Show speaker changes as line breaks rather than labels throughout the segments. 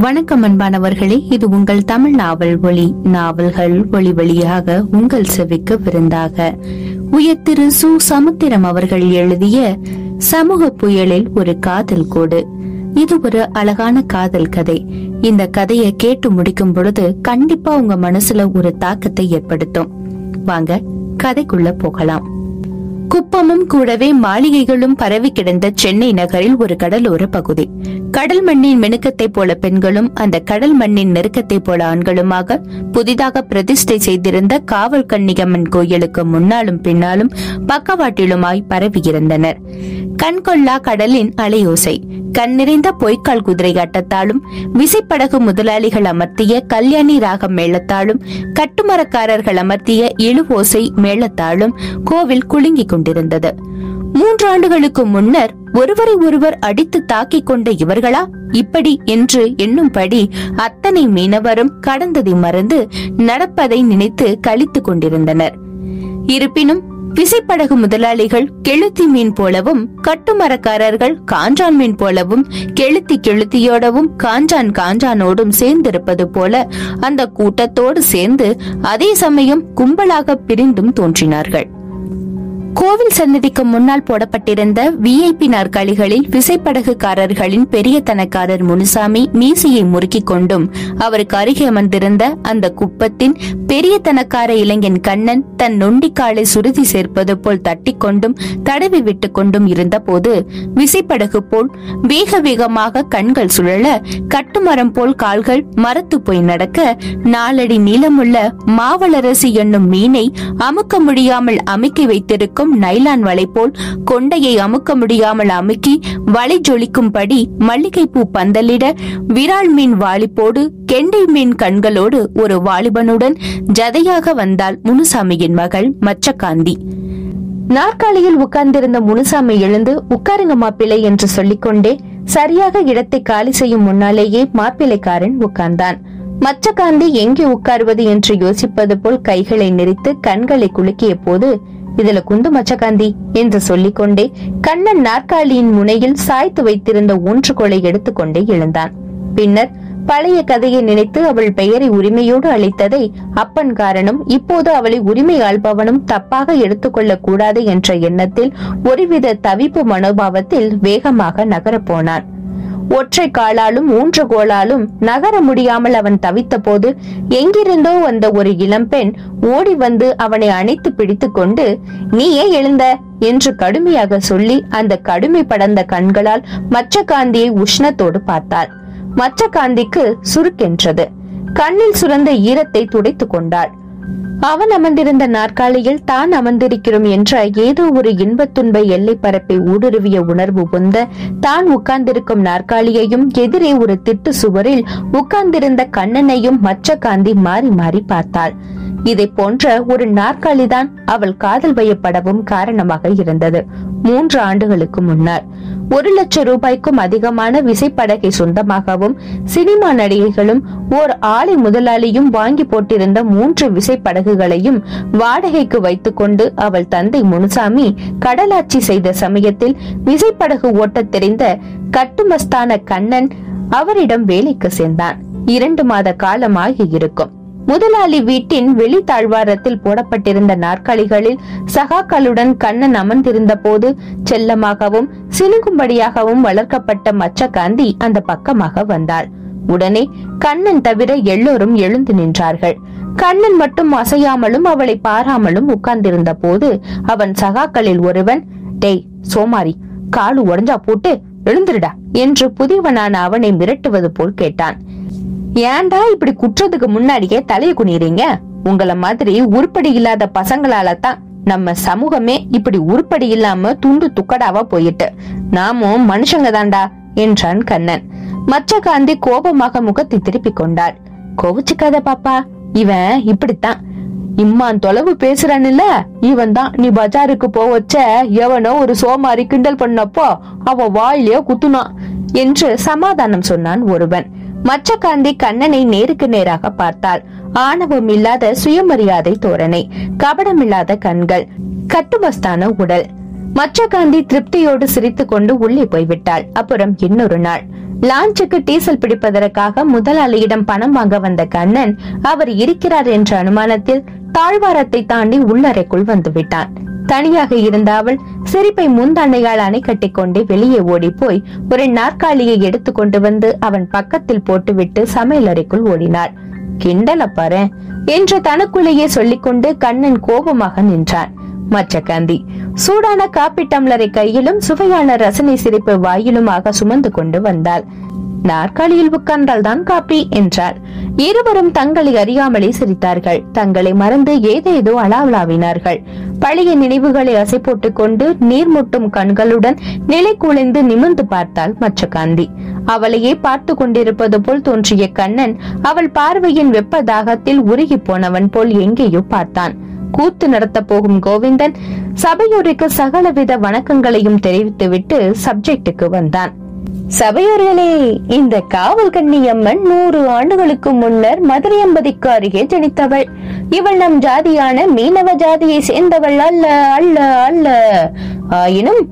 வணக்கம் அன்பானவர்களே இது உங்கள் தமிழ் நாவல் ஒளி நாவல்கள் ஒளி வழியாக உங்கள் செவிக்கு விருந்தாக. உயர் திரு சு. சமுத்திரம் அவர்கள் எழுதிய சமூக புயலில் ஒரு காதல் கோடு. இது ஒரு அழகான காதல் கதை. இந்த கதையை கேட்டு முடிக்கும் பொழுது கண்டிப்பா உங்க மனசுல ஒரு தாக்கத்தை ஏற்படுத்தும். வாங்க கதைக்குள்ள போகலாம். குப்பமும் கூடவே மாளிகைகளும் பரவி கிடந்த சென்னை நகரில் ஒரு கடலோர பகுதி. கடல் மண்ணின் மினுக்கத்தை போல பெண்களும் அந்த கடல் மண்ணின் நெருக்கத்தை போல ஆண்களுமாக புதிதாக பிரதிஷ்டை செய்திருந்த காவல் கன்னிகம்மன் கோயிலுக்கு முன்னாலும் பின்னாலும் பக்கவாட்டிலுமாய் பரவியிருந்தனர் கண்கொள்ளா கடலின் அலையோசை கண் நிறைந்த பொய்க்கால் குதிரை ஆட்டத்தாலும் விசைப்படகு முதலாளிகள் அமர்த்திய கல்யாணி ராகம் மேளத்தாலும் கட்டுமரக்காரர்கள் அமர்த்திய இழுவோசை மேளத்தாலும் கோவில் குலுங்கிக் கொண்டிருந்தது. மூன்றாண்டுகளுக்கு முன்னர் ஒருவரை ஒருவர் அடித்து தாக்கிக் கொண்ட இவர்களா? இப்படி என்று எண்ணும்படி அத்தனை மீனவரும் கடந்ததை மறந்து நடப்பதை நினைத்து கழித்துக் கொண்டிருந்தனர். இருப்பினும் விசைப்படகு முதலாளிகள் கெளுத்தி மீன் போலவும் கட்டுமரக்காரர்கள் காஞ்சான் மீன் போலவும் கெளுத்தி கெளுத்தியோடவும் காஞ்சான் காஞ்சானோடும் சேர்ந்திருப்பது போல அந்த கூட்டத்தோடு சேர்ந்து அதே சமயம் கும்பலாக பிரிந்தும் தோன்றினார்கள். கோவில் சன்னதிக்கு முன்னால் போடப்பட்டிருந்த விஐபி நாற்காலிகளில் விசைப்படகுக்காரர்களின் பெரிய தனக்காரர் முனுசாமி மீசையை முறுக்கிக் கொண்டும் அவருக்கு அருகே அமர்ந்திருந்த அந்த குப்பத்தின் பெரிய தனக்கார இளைஞன் கண்ணன் தன் நொண்டிக்காலை சுருதி சேர்ப்பது போல் தட்டிக்கொண்டும் தடவி விட்டுக் கொண்டும் இருந்தபோது விசைப்படகு போல் வேக வேகமாக கண்கள் சுழல கட்டுமரம் போல் கால்கள் மரத்து போய் நடக்க நாலடி நீளமுள்ள மாவளரசி என்னும் மீனை அமுக்க முடியாமல் அமுக்கி வைத்திருக்கும் நைலான் வலை போல் கொண்டையை அமுக்க முடியாமல் அமுக்கி வலை ஜொலிக்கும்படி மல்லிகைப்பூ பந்தலிட விரால் மீன் வாலிப்போடு கெண்டை மீன் கண்களோடு ஒரு வாலிபனுடன் ஜதையாக வந்தாள் முனுசாமியின் மகள் மச்சகாந்தி நாற்காலியில் உட்கார்ந்திருந்த முனுசாமி எழுந்து உட்காருங்க மாப்பிள்ளை என்று சொல்லிக்கொண்டே சரியாக இடத்தை காலி செய்யும் முன்னாலேயே மாப்பிள்ளைக்காரன் உட்கார்ந்தான். மச்சகாந்தி எங்கே உட்காருவது என்று யோசிப்பது போல் கைகளை நெறித்து கண்களை குலுக்கிய போது இதுல குண்டு மச்சகாந்தி என்று சொல்லிக்கொண்டே கண்ணன் நாற்காலியின் முனையில் சாய்த்து வைத்திருந்த ஊன்றுகோலை எடுத்துக்கொண்டே எழுந்தான். பின்னர் பழைய கதையை நினைத்து அவள் பெயரை உரிமையோடு அளித்ததை அப்பன் காரணம் இப்போது அவளை உரிமை ஆள்பவனும் தப்பாக எடுத்துக்கொள்ளக் கூடாது என்ற எண்ணத்தில் ஒருவித தவிப்பு மனோபாவத்தில் வேகமாக நகரப் போனான். ஒற்றை காலாலும் ஊன்றுகோலாலும் நகர முடியாமல் அவன் தவித்த போது எங்கிருந்தோ வந்த ஒரு இளம்பெண் ஓடி வந்து அவனை அணைத்து பிடித்துக்கொண்டு நீயே எழுந்த என்று கடுமையாக சொல்லி அந்த கடுமை படர்ந்த கண்களால் மச்சகாந்தியை உஷ்ணத்தோடு பார்த்தாள். மச்சகாந்திக்கு சுருக்கென்றது. கண்ணில் சுரந்த ஈரத்தை துடைத்துக் கொண்டாள். அவன் அமர்ந்திருந்த நாற்காலியில் தான் அமர்ந்திருக்கிறோம் என்ற ஏதோ ஒரு இன்பத் துன்ப எல்லை பரப்பை ஊடுருவிய உணர்வு பொந்த தான் உட்கார்ந்திருக்கும் நாற்காலியையும் எதிரே ஒரு திட்டு சுவரில் உட்கார்ந்திருந்த கண்ணனையும் மற்ற காந்தி மாறி மாறி பார்த்தாள். இதை போன்ற ஒரு நாற்காலிதான் அவள் காதல் வயப்படவும் காரணமாக இருந்தது. மூன்று ஆண்டுகளுக்கு முன்னர். ஒரு லட்சம் ரூபாய்க்கும் அதிகமான விசைப்படகை சொந்தமாகவும் சினிமா நடிகைகளும் ஓர் ஆலை முதலாளியும் வாங்கி போட்டிருந்த மூன்று விசைப்படகு படகுகளையும் வாடகைக்கு வைத்துக்கொண்டு அவள் தந்தை முனுசாமி கடலாட்சி செய்த சமயத்தில் விசைப்படகு ஓட்டத் தெரிந்த கட்டுமஸ்தான கண்ணன் அவரிடம் வேலைக்கு சேர்ந்தான். இரண்டு மாத காலமாகி இருக்கும். முதலாளி வீட்டின் வெளி தாழ்வாரத்தில் போடப்பட்டிருந்த நாற்காலிகளில் சகாக்களுடன் கண்ணன் அமர்ந்திருந்த போது செல்லமாகவும் சினுங்கும்படியாகவும் வளர்க்கப்பட்ட மச்சகாந்தி அந்த பக்கமாக வந்தாள். உடனே கண்ணன் தவிர எல்லோரும் எழுந்து நின்றார்கள். கண்ணன் மட்டும் அசையாமலும் அவளை பாராமலும் உட்கார்ந்திருந்த போது அவன் சகாக்களில் ஒருவன் டேய் சோமாரி காலு உடஞ்சா போட்டு எழுந்துருடா என்று புதியவனான அவனை மிரட்டுவது போல் கேட்டான். ஏன்டா இப்படி குற்றத்துக்கு முன்னாடியே தலைய குனிறீங்க உங்கள மாதிரி உருப்படி இல்லாத பசங்களால தான் நம்ம சமூகமே இப்படி உருப்படி இல்லாம துண்டு துக்கடாவா போயிட்டு. நாமும் மனுஷங்க தாண்டா என்றான் கண்ணன். மச்சகாந்தி கோபமாக முகத்தை திருப்பிக் கொண்டாள். கோவிச்சுக்காத பாப்பா இவன் இப்படித்தான். இம்மான் தொலைவு பேசுறான்ல இவன் தான் நீ பஜாருக்கு போவச்ச எவனோ ஒரு சோமாரி கிண்டல் பண்ணப்போ அவ வாயிலே குத்துனான் என்று சமாதானம் சொன்னான் ஒருவன். மச்சகாந்தி கண்ணனை நேருக்கு நேராக பார்த்தாள். ஆணவம் இல்லாத சுயமரியாதை தோரணை கபடமில்லாத கண்கள் கட்டுமஸ்தான உடல் மச்சகாந்தி திருப்தியோடு சிரித்துக் கொண்டு உள்ளே போய்விட்டாள். அப்புறம் இன்னொரு நாள். லான்ச்சுக்கு டீசல் பிடிப்பதற்காக முதலாளியிடம் பணம் வாங்க வந்த கண்ணன் அவர் இருக்கிறார் என்ற அனுமானத்தில் தாழ்வாரத்தை தாண்டி உள்ளறைக்குள் வந்துவிட்டான் தனியாக இருந்த அவள் சிரிப்பை முந்தண்டையால் அணை கட்டிக்கொண்டு வெளியே ஓடி போய் ஒரு நாற்காலியை எடுத்து கொண்டு வந்து அவன் பக்கத்தில் போட்டுவிட்டு சமையலறைக்குள் ஓடினாள். கிண்டல பாரு என்று தனக்குள்ளேயே சொல்லிக்கொண்டு கண்ணன் கோபமாக நின்றான். மச்சகாந்தி சூடான காப்பி டம்ளரை கையிலும் சுவையான ரசனை சிரிப்பு வாயிலுமாக சுமந்து கொண்டு வந்தாள். நாற்காலியில் உட்கார்ந்தால் தான் காப்பி என்றார் இருவரும் தங்களை அறியாமலே சிரித்தார்கள். தங்களை மறந்து ஏதேதோ அலாவலாவினார்கள். பழைய நினைவுகளை அசை போட்டுக் கொண்டு நீர்முட்டும் கண்களுடன் நிலை குலைந்து நிமிர்ந்து பார்த்தாள் மச்சகாந்தி அவளையே பார்த்து கொண்டிருப்பது போல் தோன்றிய கண்ணன் அவள் பார்வையின் வெப்ப தாகத்தில் உருகி போனவன் போல் எங்கேயோ பார்த்தான். கூத்து நடத்த போகும் கோவிந்தன் சபையோருக்கு சகலவித வணக்கங்களையும் தெரிவித்துவிட்டு சப்ஜெக்டுக்கு வந்தான். சபையோர்களே இந்த காவல் கண்ணியம்மன் நூறு ஆண்டுகளுக்கு முன்னர் மதுரையம்பதிக்கு அருகே ஜனித்தவள். இவள் நம் ஜாதியான மீனவ ஜாதியை சேர்ந்தவள் அல்ல அல்ல அல்ல. ஆயினும்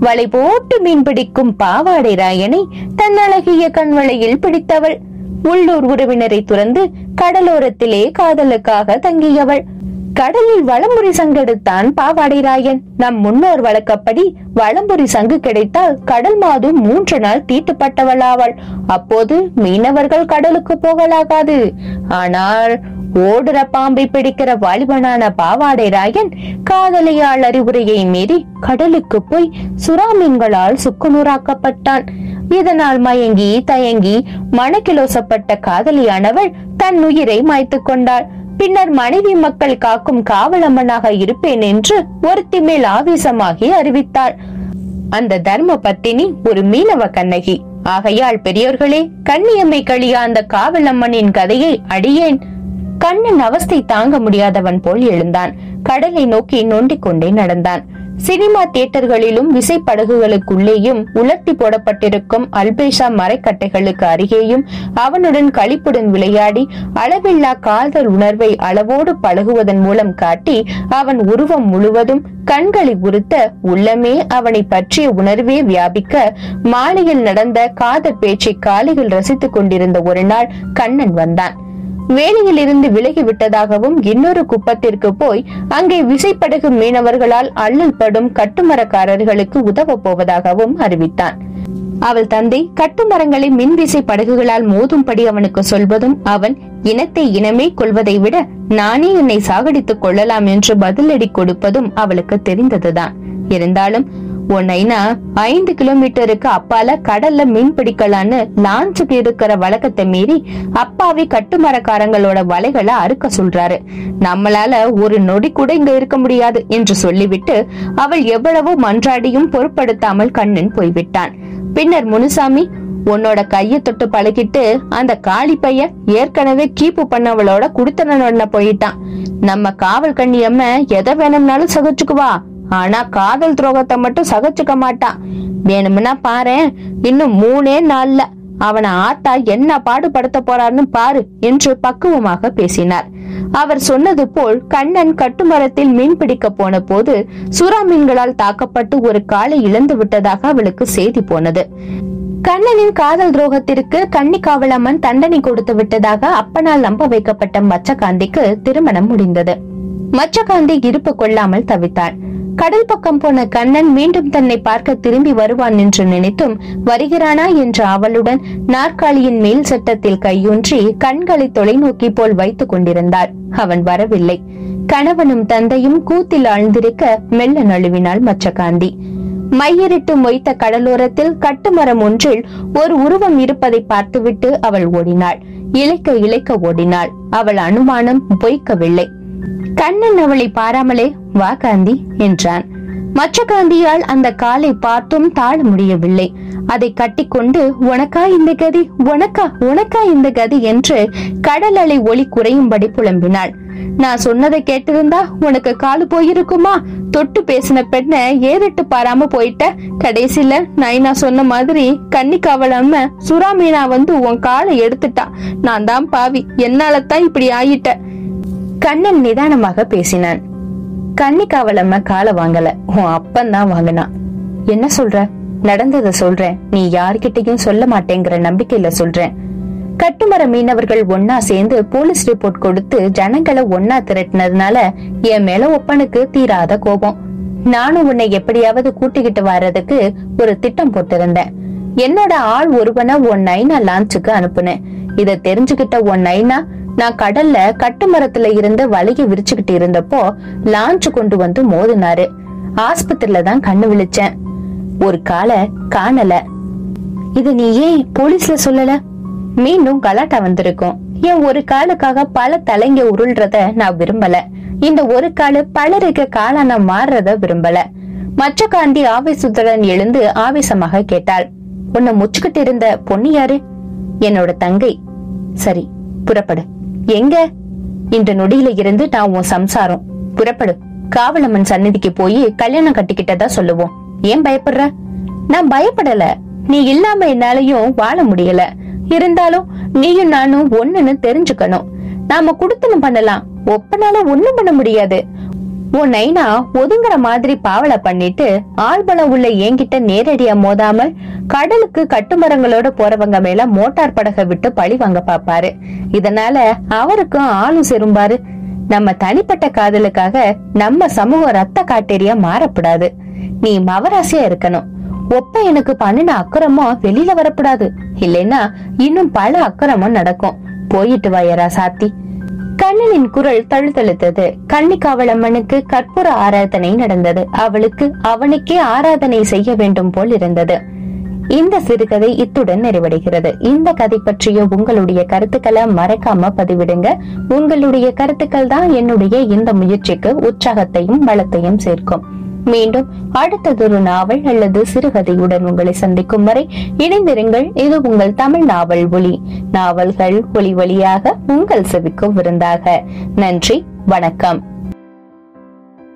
வலை போட்டு மீன் பிடிக்கும் பாவாடை ராயனை தன் அழகிய கண்வளையில் பிடித்தவள். உள்ளூர் உறவினரை துறந்து கடலோரத்திலே காதலுக்காக தங்கியவள். கடலில் வளம்புரி சங்கெடுத்தான் பாவாடை ராயன் நம் முன்னோர் வழக்கப்படி வளம்புரி சங்கு கிடைத்தால் கடல் மாது மூன்று நாள் தீட்டுப்பட்டவளாவாள். அப்போது மீனவர்கள் கடலுக்கு போகலாகாது. ஆனால் ஓடுற பாம்பை பிடிக்கிற வாலிபனான பாவாடை ராயன் காதலியால் அறிவுரையை மீறி கடலுக்கு போய் சுறாமீன்களால் சுக்குநூறாக்கப்பட்டான். இதனால் மயங்கி தயங்கி மனக்கிலோசப்பட்ட காதலியானவள் தன் உயிரை மாய்த்து கொண்டாள் பின்னர் மனைவி மக்கள் காக்கும் காவலம்மனாக இருப்பேன் என்று ஒருத்தி மேல் ஆவேசமாகி அறிவித்தாள். அந்த தர்ம பத்தினி ஒரு மீனவ கண்ணகி. ஆகையால் பெரியோர்களே கண்ணியம்மை கழியா அந்த காவலம்மனின் கதையை அடியேன். கண்ணன் அவஸ்தை தாங்க முடியாதவன் போல் எழுந்தான். கடலை நோக்கி நொண்டிக் கொண்டே நடந்தான். சினிமா தியேட்டர்களிலும் விசைப்படகுகளுக்குள்ளேயும் உலர்த்தி போடப்பட்டிருக்கும் அல்பேஷா மரக்கட்டைகளுக்கு அருகேயும் அவனுடன் களிப்புடன் விளையாடி அளவில்லா காதல் உணர்வை அளவோடு பழகுவதன் மூலம் காட்டி அவன் உருவம் முழுவதும் கண்களை உறுத்த உள்ளமே அவனை பற்றிய உணர்வே வியாபிக்க மாலையில் நடந்த காதல் பேச்சை காலையில் ரசித்துக் கொண்டிருந்த ஒரு நாள் கண்ணன் வந்தான். வேலையில் இருந்து விலகி இன்னொரு குப்பத்திற்கு போய் அங்கே விசைப்படகு மீனவர்களால் அள்ளல் படும் கட்டுமரக்காரர்களுக்கு உதவப் போவதாகவும் அறிவித்தான். அவள் தந்தை கட்டுமரங்களை மின்விசை படகுகளால் மோதும்படி அவனுக்கு சொல்வதும் அவன் இனத்தை இனமே கொள்வதை விட நானே என்னை சாகடித்துக் கொள்ளலாம் என்று பதிலடி கொடுப்பதும் அவளுக்கு தெரிந்ததுதான். இருந்தாலும் உன் ஐனா ஐந்து கிலோமீட்டருக்கு அப்பால கடல்ல மீன் பிடிக்கலான்னு லான்ச்சுக்கு இருக்கிற வழக்கத்தை மீறி அப்பாவி கட்டுமரக்காரங்களோட வலைகளை அறுக்க சொல்றாரு. நம்மளால ஒரு நொடி கூட இங்க இருக்க முடியாது என்று சொல்லிவிட்டு அவள் எவ்வளவோ மன்றாடியும் பொருட்படுத்தாமல் கண்ணன் போய்விட்டான். பின்னர் முனுசாமி உன்னோட கைய தொட்டு பழகிட்டு அந்த காளி பைய ஏற்கனவே கீப்பு பண்ணவளோட குடுத்தன போயிட்டான். நம்ம காவல் கண்ணியம்ம எதை வேணும்னாலும் சகிச்சுக்குவா. ஆனா காதல் துரோகத்தை மட்டும் சகிச்சுக்க மாட்டான் வேணும்னா பாரேன் இன்னும் மூணே நாள்ல அவன ஆத்தா என்ன பாடுபடுத்த போறான்னு பாரு என்று பக்குவமாக பேசினார். அவர் சொன்னது போல் கண்ணன் கட்டுமரத்தில் மீன் பிடிக்க போன போது சுறா மீன்களால் தாக்கப்பட்டு ஒரு காலை இழந்து விட்டதாக அவளுக்கு செய்தி போனது. கண்ணனின் காதல் துரோகத்திற்கு கன்னிக்காவலம்மன் தண்டனை கொடுத்து விட்டதாக அப்பனால் நம்ப வைக்கப்பட்ட மச்சகாந்திக்கு திருமணம் முடிந்தது. மச்சகாந்தி இருப்பு கொள்ளாமல் தவித்தாள். கடல் பக்கம் போன கண்ணன் மீண்டும் தன்னை பார்க்க திரும்பி வருவான் என்று நினைத்தும் வருகிறானா? என்ற அவளுடன் நாற்காலியின் மேல் சட்டத்தில் கையூன்றி கண்களை தொலைநோக்கி போல் வைத்துக் கொண்டிருந்தாள் அவன் வரவில்லை. கணவனும் தந்தையும் கூத்தில் ஆழ்ந்திருக்க மெல்ல நழுவினாள் மச்சகாந்தி மையரிட்டு மொய்த்த கடலோரத்தில் கட்டுமரம் ஒன்றில் ஒரு உருவம் இருப்பதை பார்த்துவிட்டு அவள் ஓடினாள். இழைக்க இழைக்க ஓடினாள். அவள் அனுமானம் பொய்க்கவில்லை. கண்ணன் அவளை பாராமலே வா காந்தி என்றான். மற்ற காந்தியால் அந்த காலை பார்த்தும் தாழ முடியவில்லை. அதை கட்டிக்கொண்டு உனக்கா இந்த கதி? உனக்கா? உனக்கா இந்த கதி? என்று கடல் அலை ஒளி குறையும்படி புலம்பினாள். நான் சொன்னதை கேட்டிருந்தா உனக்கு காலு போயிருக்குமா? தொட்டு பேசின பெண்ண ஏறிட்டு பாராம போயிட்ட? கடைசியில நைனா சொன்ன மாதிரி கன்னிக்காவலாம சுறாமீனா வந்து உன் காலை எடுத்துட்டா. நான் தான் பாவி. என்னால தான் இப்படி ஆயிட்ட. கண்ணன் நிதானமாக பேசினான். கன்னிக்காவலம்ம கால வாங்கல. உன் அப்பன் தான் வாங்கினான் என்ன சொல்ற? நடந்தத சொல்றேன். நீ யார்கிட்டயும் சொல்ல மாட்டேங்கிற நம்பிக்கையில சொல்றேன். கட்டுமர மீனவர்கள் ஒன்னா சேர்ந்து போலீஸ் ரிப்போர்ட் கொடுத்து ஜனங்களை ஒன்னா திரட்டினதுனால என் மேல ஒப்பனுக்கு தீராத கோபம். நானும் உன்னை எப்படியாவது கூட்டிக்கிட்டு வர்றதுக்கு ஒரு திட்டம் போட்டிருந்தேன். என்னோட ஆள் ஒருவனை உன் நைனா லான்ச்சுக்கு அனுப்புனேன். இத தெரிஞ்சுக்கிட்ட உன் நைனா நான் கடல்ல கட்டுமரத்துல இருந்து வலைய விரிச்சுக்கிட்டு இருந்தப்போ லான்ச் கொண்டு வந்து மோதினாரு. ஆஸ்பத்திரியில தான் கண்ணு விழிச்சேன். ஒரு காலை காணல. இது நீ ஏன் போலீஸ்ல சொல்லல? மீண்டும் கலாட்டா வந்திருக்கும். என் ஒரு காலுக்காக பல தலைங்க உருள்றத நான் விரும்பல. இந்த ஒரு காலு பலருக்கு காலான மாறுறத விரும்பல. மச்ச காந்தி ஆவேசத்துடன் எழுந்து ஆவேசமாக கேட்டாள். உன்னை முச்சுக்கிட்டு இருந்த பொண்ணு யாரு? என்னோட தங்கை. சரி புறப்படு. எங்க? இந்த நொடியில இருந்து நான் உன் சம்சாரம். புறப்படு. காவலம்மன் சந்நிதிக்கு போய் கல்யாணம் கட்டிக்கிட்டதா சொல்லுவோம். ஏன் பயப்படுற? நான் பயப்படல. நீ இல்லாம என்னாலயும் வாழ முடியல. இருந்தாலும் நீயும் நானும் ஒண்ணுன்னு தெரிஞ்சுக்கணும். நாம குடுத்தனம் பண்ணலாம். ஒப்பனால ஒண்ணும் பண்ண முடியாது. உன் நைனா ஒதுங்குற மாதிரி பாவலை பண்ணிட்டு ஆள்பலம் உள்ள என்கிட்ட நேரடியா மோதாமல் கடலுக்கு கட்டுமரங்களோட போறவங்க மேல மோட்டார் படகை விட்டு பழி வாங்க பாப்பாரு. இதனால அவருக்கும் ஆளும் செரும்பாரு நம்ம தனிப்பட்ட காதலுக்காக நம்ம சமூக ரத்த காட்டேரியா மாறப்படாது. நீ மவராசியா இருக்கணும். ஒப்ப எனக்கு பண்ணின அக்கறமும் வெளியில வரக்கூடாது இல்லைன்னா இன்னும் பல அக்கறமும் நடக்கும். போயிட்டு வாயரா சாத்தி. கண்ணனின் குரல் தழுதழுத்தது. கன்னிக்காவளம்மனுக்கு கற்பூர ஆராதனை நடந்தது. அவளுக்கு அவனுக்கே ஆராதனை செய்ய வேண்டும் போல் இருந்தது. இந்த சிறுகதை இத்துடன் நிறைவடைகிறது. இந்த கதை பற்றிய உங்களுடைய கருத்துக்களை மறக்காம பதிவிடுங்க. உங்களுடைய கருத்துக்கள் தான் என்னுடைய இந்த முயற்சிக்கு உற்சாகத்தையும் பலத்தையும் சேர்க்கும். மீண்டும் அடுத்ததொரு நாவல் அல்லது சிறுகதையுடன் உங்களை சந்திக்கும் வரை இணைந்திருங்கள். இது உங்கள் தமிழ் நாவல் ஒளி நாவல்கள் ஒளி வழியாக உங்கள் செவிக்கும் விருந்தாக. நன்றி வணக்கம்.